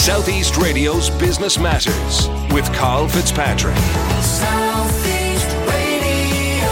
Southeast Radio's Business Matters with Carl Fitzpatrick. Southeast Radio.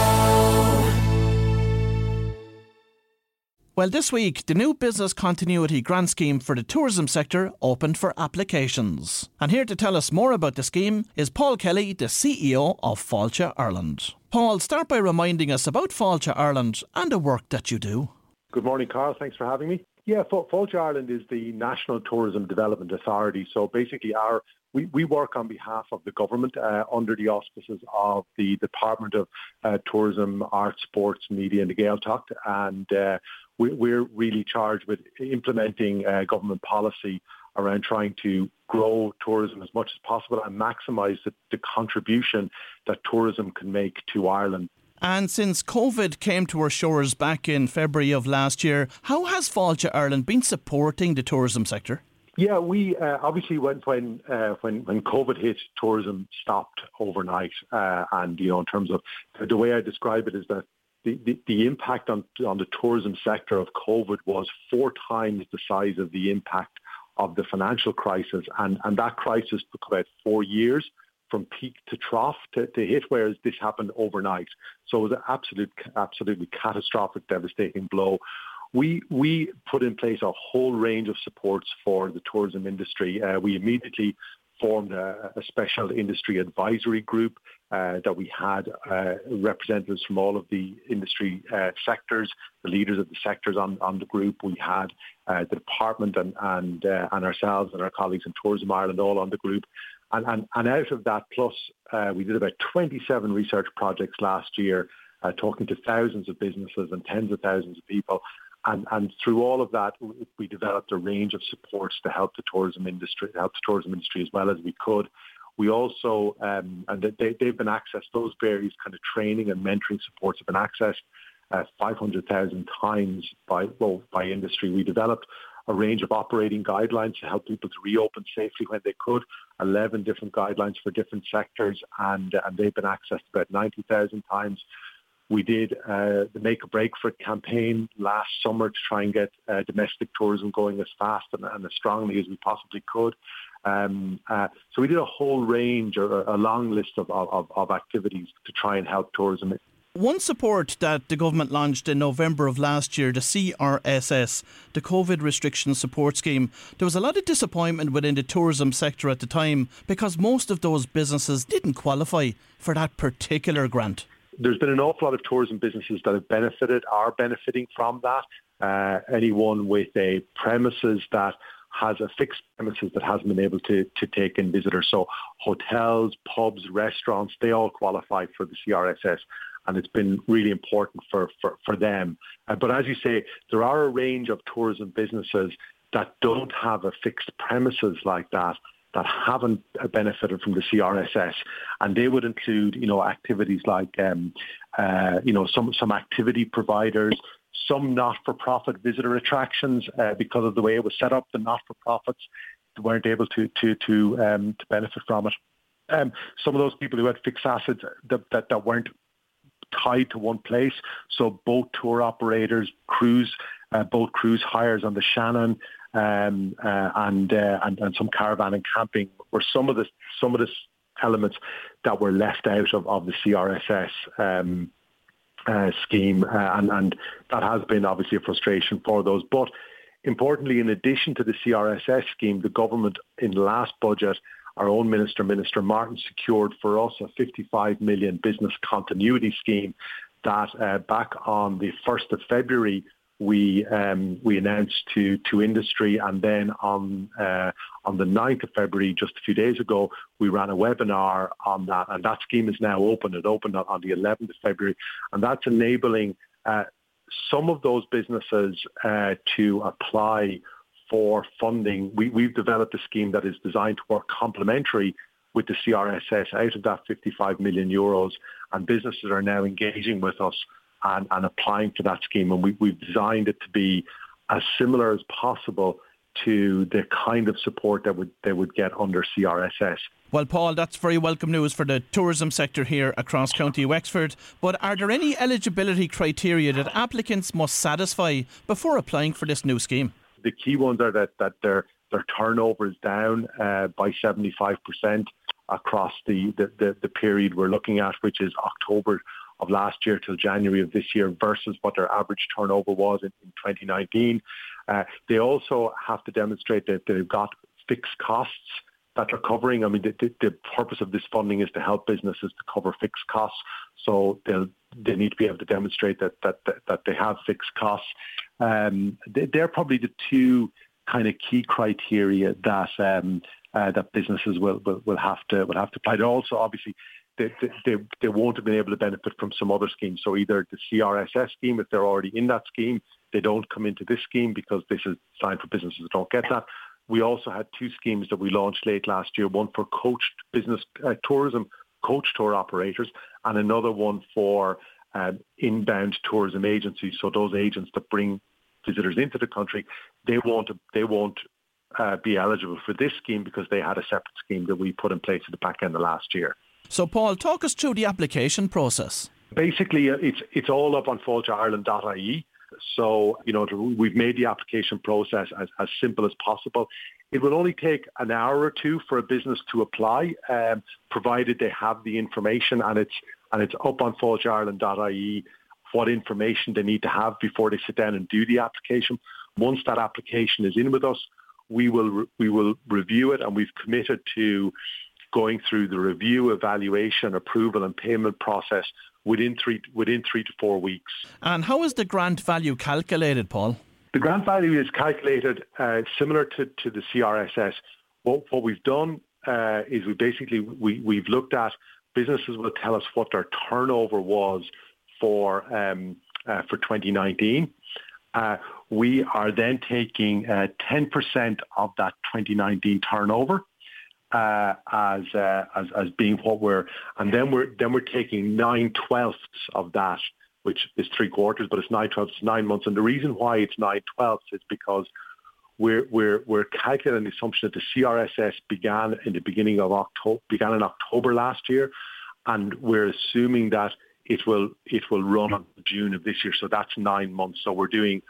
Well, this week, the new Business Continuity Grant Scheme for the tourism sector opened for applications. And here to tell us more about the scheme is Paul Kelly, the CEO of Fáilte Ireland. Paul, start by reminding us about Fáilte Ireland and the work that you do. Good morning, Carl. Thanks for having me. Yeah, Fáilte Ireland is the National Tourism Development Authority. So basically, our we, we work on behalf of the government uh, under the auspices of the Department of uh, Tourism, Arts, Sports, Media and the Gaeltacht. And uh, we, we're really charged with implementing uh, government policy around trying to grow tourism as much as possible and maximise the, the contribution that tourism can make to Ireland. And since COVID came to our shores back in February of last year, how has Fáilte Ireland been supporting the tourism sector? Yeah, we uh, obviously when when uh, when when COVID hit, tourism stopped overnight, uh, and you know in terms of the way I describe it is that the, the, the impact on on the tourism sector of COVID was four times the size of the impact of the financial crisis, and and that crisis took about four years from peak to trough to, to hit, whereas this happened overnight. So it was an absolute, absolutely catastrophic, devastating blow. We we put in place a whole range of supports for the tourism industry. Uh, we immediately formed a, a, special industry advisory group uh, that we had uh, representatives from all of the industry uh, sectors, the leaders of the sectors on, on the group. We had uh, the department and and, uh, and ourselves and our colleagues in Tourism Ireland all on the group. And, and, and out of that, plus uh, we did about 27 research projects last year, uh, talking to thousands of businesses and tens of thousands of people. And, and through all of that, we developed a range of supports to help the tourism industry, help the tourism industry as well as we could. We also, um, and they, they've been accessed, those various kind of training and mentoring supports have been accessed uh, 500,000 times by, well, by industry. We developed a range of operating guidelines to help people to reopen safely when they could, 11 different guidelines for different sectors, and, and they've been accessed about 90,000 times. We did uh, the Make a Break for it campaign last summer to try and get uh, domestic tourism going as fast and, and, as strongly as we possibly could. Um, uh, so we did a whole range or a long list of, of, of activities to try and help tourism one support that the government launched in November of last year, the CRSS, the COVID Restriction Support Scheme, there was a lot of disappointment within the tourism sector at the time because most of those businesses didn't qualify for that particular grant. There's been an awful lot of tourism businesses that have benefited, are benefiting from that. Uh, anyone with a premises that has a fixed premises that hasn't been able to, to take in visitors. So hotels, pubs, restaurants, they all qualify for the CRSS and it's been really important for, for, for them. Uh, but as you say, there are a range of tourism businesses that don't have a fixed premises like that that haven't benefited from the CRSS, and they would include, you know, activities like, um, uh, you know, some some activity providers, some not-for-profit visitor attractions, uh, because of the way it was set up, the not-for-profits weren't able to to to um, to benefit from it. Um, some of those people who had fixed assets that, that, that weren't tied to one place. So boat tour operators, cruise, uh, boat cruise hires on the Shannon, um, uh, and, uh, and and some caravan and camping were some of the some of the elements that were left out of, of the CRSS. Um, uh, scheme, uh, and, and that has been obviously a frustration for those. But importantly, in addition to the CRSS scheme, the government in the last budget our own minister, Minister Martin, secured for us a 55 million business continuity scheme that uh, back on the 1st of February we um, we announced to to industry, and then on uh, on the 9th of February, just a few days ago, we ran a webinar on that, and that scheme is now open. It opened on the 11th of February, and that's enabling uh, some of those businesses uh, to apply for funding. We, we've developed a scheme that is designed to work complementary with the CRSS out of that 55 million euros, and businesses are now engaging with us and, and applying for that scheme. And we, we've designed it to be as similar as possible to the kind of support that would they would get under CRSS. Well, Paul, that's very welcome news for the tourism sector here across County Wexford. But are there any eligibility criteria that applicants must satisfy before applying for this new scheme? The key ones are that, that they're their turnover is down uh, by 75% across the, the, the, the period we're looking at, which is October of last year till January of this year versus what their average turnover was in, in 2019. Uh, they also have to demonstrate that they've got fixed costs that they're covering. I mean, the, the, the purpose of this funding is to help businesses to cover fixed costs. So they'll they need to be able to demonstrate that that, that they have fixed costs. Um, they, they're probably the two kind of key criteria that um, uh, that businesses will, will will have to will have to apply. They're also obviously they, they, they won't have been able to benefit from some other schemes. So either the CRSS scheme, if they're already in that scheme, they don't come into this scheme because this is designed for businesses that don't get that. We also had two schemes that we launched late last year, one for coached business uh, tourism, coach tour operators, and another one for um, inbound tourism agencies. So those agents that bring visitors into the country, they won't, they won't uh, be eligible for this scheme because they had a separate scheme that we put in place at the back end of last year. So, Paul, talk us through the application process. Basically, uh, it's it's all up on fáilte So, you know, we've made the application process as, as simple as possible. It will only take an hour or two for a business to apply, um, provided they have the information and it's and it's up on fáilte what information they need to have before they sit down and do the application. Once that application is in with us, we will re- we will review it and we've committed to going through the review, evaluation, approval and payment process within three, within three to four weeks. And how is the grant value calculated, Paul? The grant value is calculated uh, similar to, to the CRSS. What, what we've done uh, is we basically we, we've looked at businesses will tell us what their turnover was for um, uh, for 2019. Uh, we are then taking 10% uh, of that 2019 turnover as, as as being what we're, and then we're then we're taking nine twelfths of that, which is three quarters, but it's nine twelfths, nine months. And the reason why it's nine twelfths is because we're we're we're calculating the assumption that the CRSS began in the beginning of October, began in October last year, and we're assuming that it will it will run on June of this year. So that's nine months. So we're doing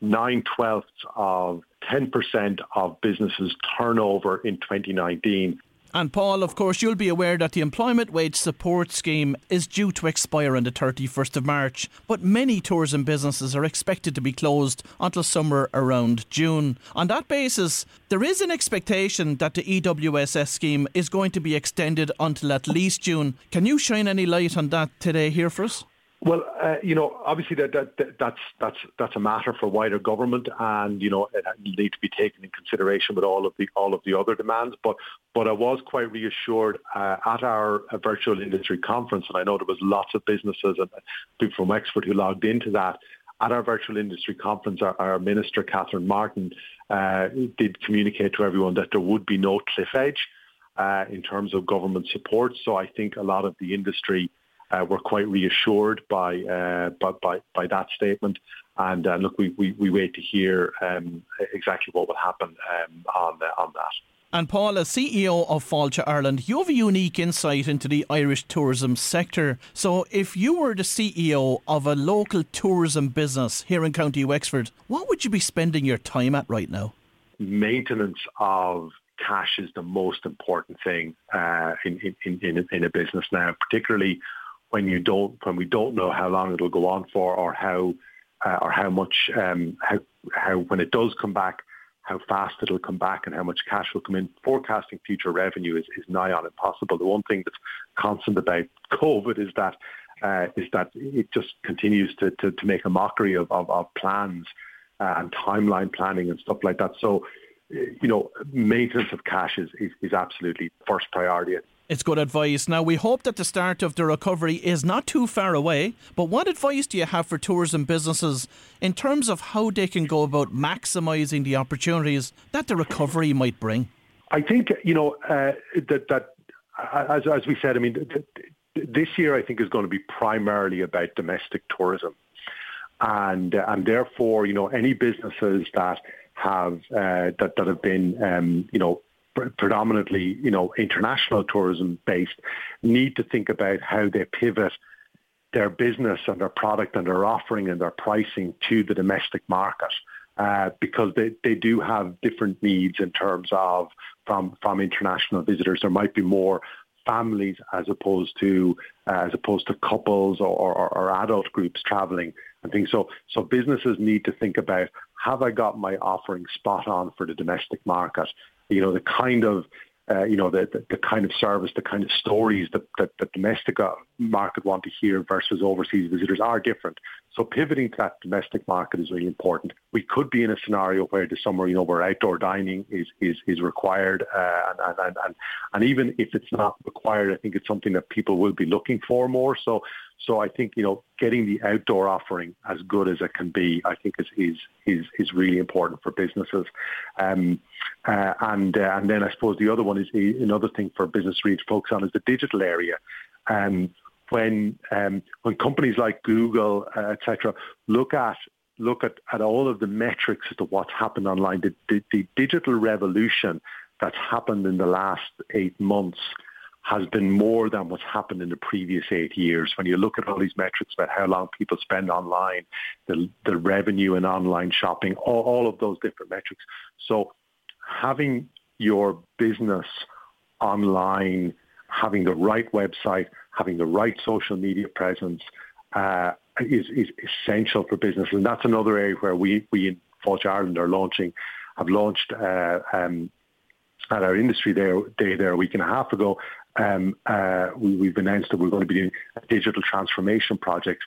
nine twelfths of 10% of businesses' turnover in 2019. And Paul, of course, you'll be aware that the Employment Wage Support Scheme is due to expire on the 31st of March, but many tourism businesses are expected to be closed until somewhere around June. On that basis, there is an expectation that the EWSS scheme is going to be extended until at least June. Can you shine any light on that today here for us? Well, uh, you know, obviously that, that, that, that's that's that's a matter for wider government, and you know it needs to be taken in consideration with all of the all of the other demands. But but I was quite reassured uh, at our uh, virtual industry conference, and I know there was lots of businesses and people from Wexford who logged into that. At our virtual industry conference, our, our minister Catherine Martin uh, did communicate to everyone that there would be no cliff edge uh, in terms of government support. So I think a lot of the industry uh, we're quite reassured by, uh, by, by, by that statement. And uh, look, we, we, we wait to hear um, exactly what will happen um, on, on that. And Paul, as CEO of Fáilte Ireland, you have a unique insight into the Irish tourism sector. So, if you were the CEO of a local tourism business here in County Wexford, what would you be spending your time at right now? Maintenance of cash is the most important thing uh, in, in, in, in a business now, particularly when you don't when we don't know how long it'll go on for or how uh, or how much um, how how when it does come back how fast it'll come back and how much cash will come in. Forecasting future revenue is, is nigh on impossible. The one thing that's constant about COVID is that uh, is that it just continues to, to, to make a mockery of, of, of plans uh, and timeline planning and stuff like that. So, you know, maintenance of cash is, is, is absolutely first priority. Good advice. Now, we hope that the start of the recovery is not too far away, but what advice do you have for tourism businesses in terms of how they can go about maximising the opportunities that the recovery might bring? I think, you know, uh, that, that as, as we said, I mean, this year I think is going to be primarily about domestic tourism. And, and therefore, you know, any businesses that have uh, that, that have been, um, you know, predominantly, you know, international tourism based, need to think about how they pivot their business and their product and their offering and their pricing to the domestic market. uh, because they, they do have different needs in terms of from from international visitors. There might be more families as opposed to uh, as opposed to couples or, or, or adult groups traveling and things. So so businesses need to think about have I got my offering spot on for the domestic market? You know the kind of uh, you know, the, the, the, kind of service, the kind of stories that, that the domestic uh, market want to hear versus overseas visitors are different. So pivoting to that domestic market is really important. We could be in a scenario where the summer, you know, where outdoor dining is is, is required, uh, and, and, and and even if it's not required, I think it's something that people will be looking for more. So so I think you know getting the outdoor offering as good as it can be, I think is is is, is really important for businesses. Um, uh, and uh, and then I suppose the other one is another thing for business to focus on is the digital area. Um, when um, when companies like Google, uh, etc., look at look at, at all of the metrics as to what's happened online, the, the, the digital revolution that's happened in the last eight months has been more than what's happened in the previous eight years. When you look at all these metrics about how long people spend online, the, the revenue in online shopping, all, all of those different metrics. So having your business online, having the right website, having the right social media presence uh, is, is essential for business. And that's another area where we, we in Fáilte Ireland are launching, have launched uh, um, at our industry there, day there a week and a half ago. Um, uh, we, have announced that we're going to be doing a digital transformation project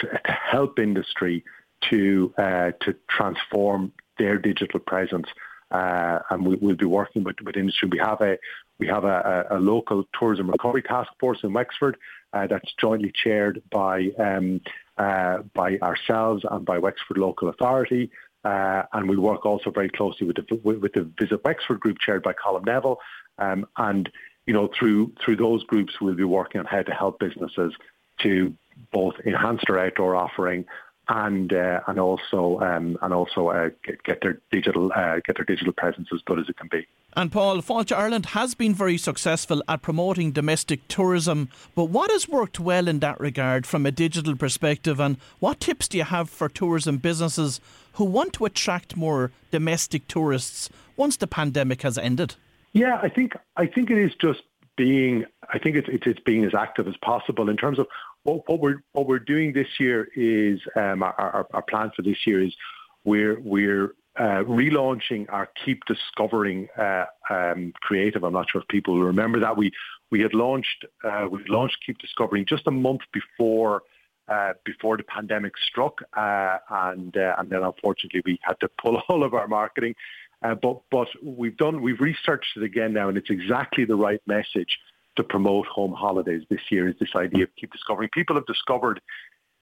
to, to help industry to uh, to transform their digital presence. Uh, and we, will be working with, with industry. We have a we have a, a, local tourism recovery task force in Wexford uh, that's jointly chaired by um, uh, by ourselves and by Wexford Local Authority. Uh, and we work also very closely with the with the Visit Wexford group chaired by Colin Neville. Um, and you know through through those groups we'll be working on how to help businesses to both enhance their outdoor offering and uh, and also um, and also uh, get, get, their digital uh, get their digital presence as good as it can be. And Paul, Fáilte Ireland has been very successful at promoting domestic tourism, but what has worked well in that regard from a digital perspective, and what tips do you have for tourism businesses who want to attract more domestic tourists once the pandemic has ended? Yeah, I think I think it is just being I think it's, it's, it's being as active as possible in terms of what, what we're what we're doing this year is um, our, our, our plan for this year is we're we're uh, relaunching our Keep Discovering uh, um, creative. I'm not sure if people remember that we we had launched uh, we launched Keep Discovering just a month before uh, before the pandemic struck, uh, and uh, and then unfortunately we had to pull all of our marketing. But but we've done we've researched it again now, and it's exactly the right message to promote home holidays this year is this idea of keep discovering. People have discovered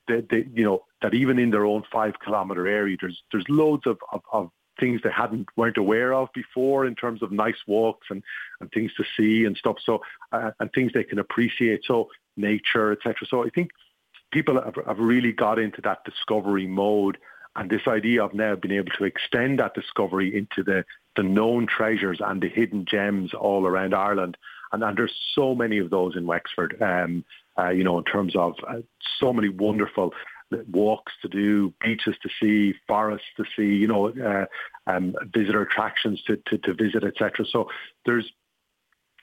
that, they, you know, that even in their own five kilometre area, there's there's loads of, of, of things they hadn't weren't aware of before in terms of nice walks and, and things to see and stuff. So uh, and things they can appreciate. So nature, etc. So I think people have, have really got into that discovery mode. And this idea of now being able to extend that discovery into the, the known treasures and the hidden gems all around Ireland and, and there's so many of those in Wexford. Um, uh, you know, in terms of uh, so many wonderful walks to do, beaches to see, forests to see, you know, uh, um, visitor attractions to, to, to visit, etc. So there's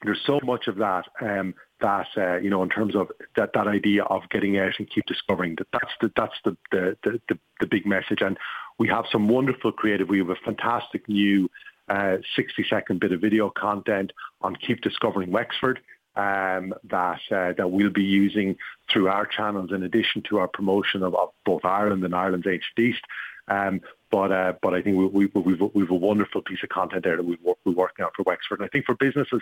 there's so much of that um, that uh, you know in terms of that, that idea of getting out and keep discovering that that's the that's the the, the, the, the big message and we have some wonderful creative we have a fantastic new uh, 60 second bit of video content on Keep Discovering Wexford um, that uh, that we'll be using through our channels in addition to our promotion of, of both Ireland and Ireland's Ancient East. Um, but uh, but I think we, we, we've, we've a wonderful piece of content there that we've, we're working on for Wexford. And I think for businesses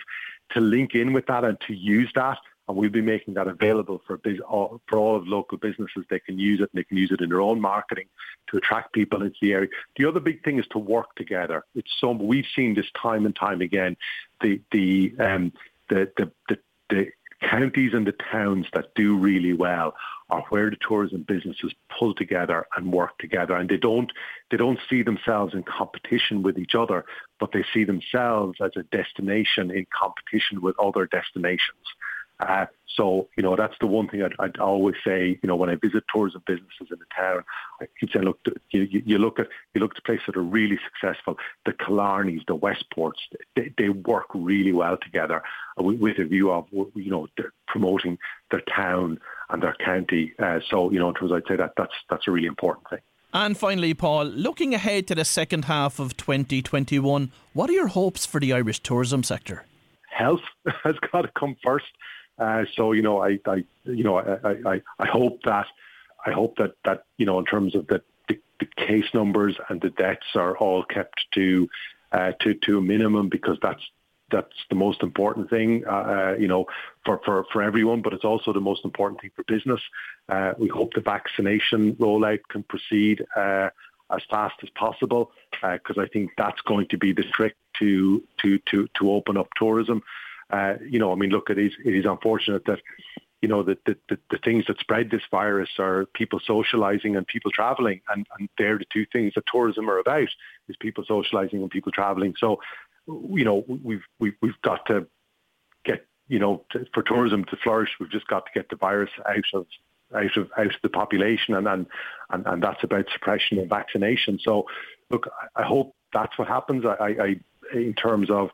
to link in with that and to use that and we'll be making that available for all, for all of local businesses. They can use it and they can use it in their own marketing to attract people into the area. The other big thing is to work together. It's so we've seen this time and time again. The the um, the, the, the, the counties and the towns that do really well are where the tourism businesses pull together and work together. And they don't they don't see themselves in competition with each other but they see themselves as a destination in competition with other destinations. Uh, so, you know, that's the one thing I'd, I'd, always say, you know, when I visit tourism businesses in the town, I keep saying, look, you, you look at you look at places that are really successful, the Killarneys, the Westports, they, they work really well together. With a view of, you know, promoting their town and their county. Uh, so, you know, in terms of, I'd say that that's, that's a really important thing. And finally, Paul, looking ahead to the second half of 2021, what are your hopes for the Irish tourism sector? Health has got to come first. Uh, so you know, I, I you know, I, I, I hope that I hope that that you know, in terms of the, the, the case numbers and the deaths are all kept to uh, to to a minimum because that's that's the most important thing, uh, uh, you know, for, for, for everyone, but it's also the most important thing for business. Uh, we hope the vaccination rollout can proceed uh, as fast as possible because uh, I think that's going to be the trick to to to to open up tourism. Uh, you know, I mean, look, it is it is unfortunate that you know the, the, the, the things that spread this virus are people socializing and people traveling, and, and they're the two things that tourism are about: is people socializing and people traveling. So, you know, we've we've we've got to get you know to, for tourism to flourish, we've just got to get the virus out of out of out of the population, and and and, and that's about suppression and vaccination. So, look, I, hope that's what happens. I, I in terms of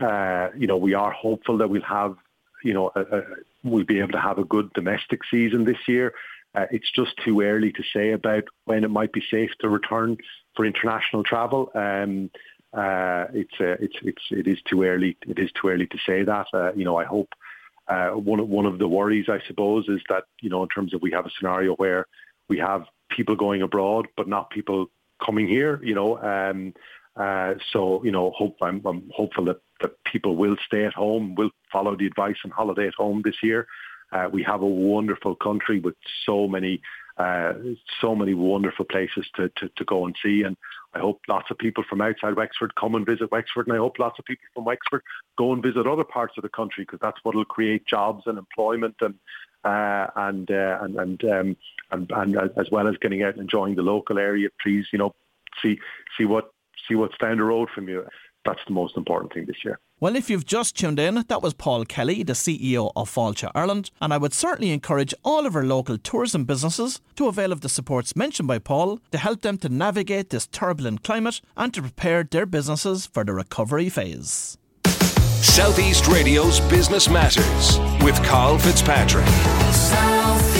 uh, you know we are hopeful that we'll have you know a, a, we'll be able to have a good domestic season this year. Uh, it's just too early to say about when it might be safe to return for international travel. Um, uh, it's uh, it's it's it is too early. It is too early to say that. Uh, you know, I hope uh, one of one of the worries, I suppose, is that you know, in terms of we have a scenario where we have people going abroad, but not people coming here. You know, um, uh, so you know, hope I'm, I'm hopeful that that people will stay at home, will follow the advice on holiday at home this year. We have a wonderful country with so many so many wonderful places to, to, to go and see. And I hope lots of people from outside Wexford come and visit Wexford. And I hope lots of people from Wexford go and visit other parts of the country because that's what will create jobs and employment and uh, and, uh, and and um, and and as well as getting out and enjoying the local area. Please, you know, see see what see what's down the road from you that's the most important thing this year. Well, if you've just tuned in, that was Paul Kelly, the CEO of Fáilte Ireland, and I would certainly encourage all of our local tourism businesses to avail of the supports mentioned by Paul to help them to navigate this turbulent climate and to prepare their businesses for the recovery phase. Southeast Radio's Business Matters with Carl Fitzpatrick. South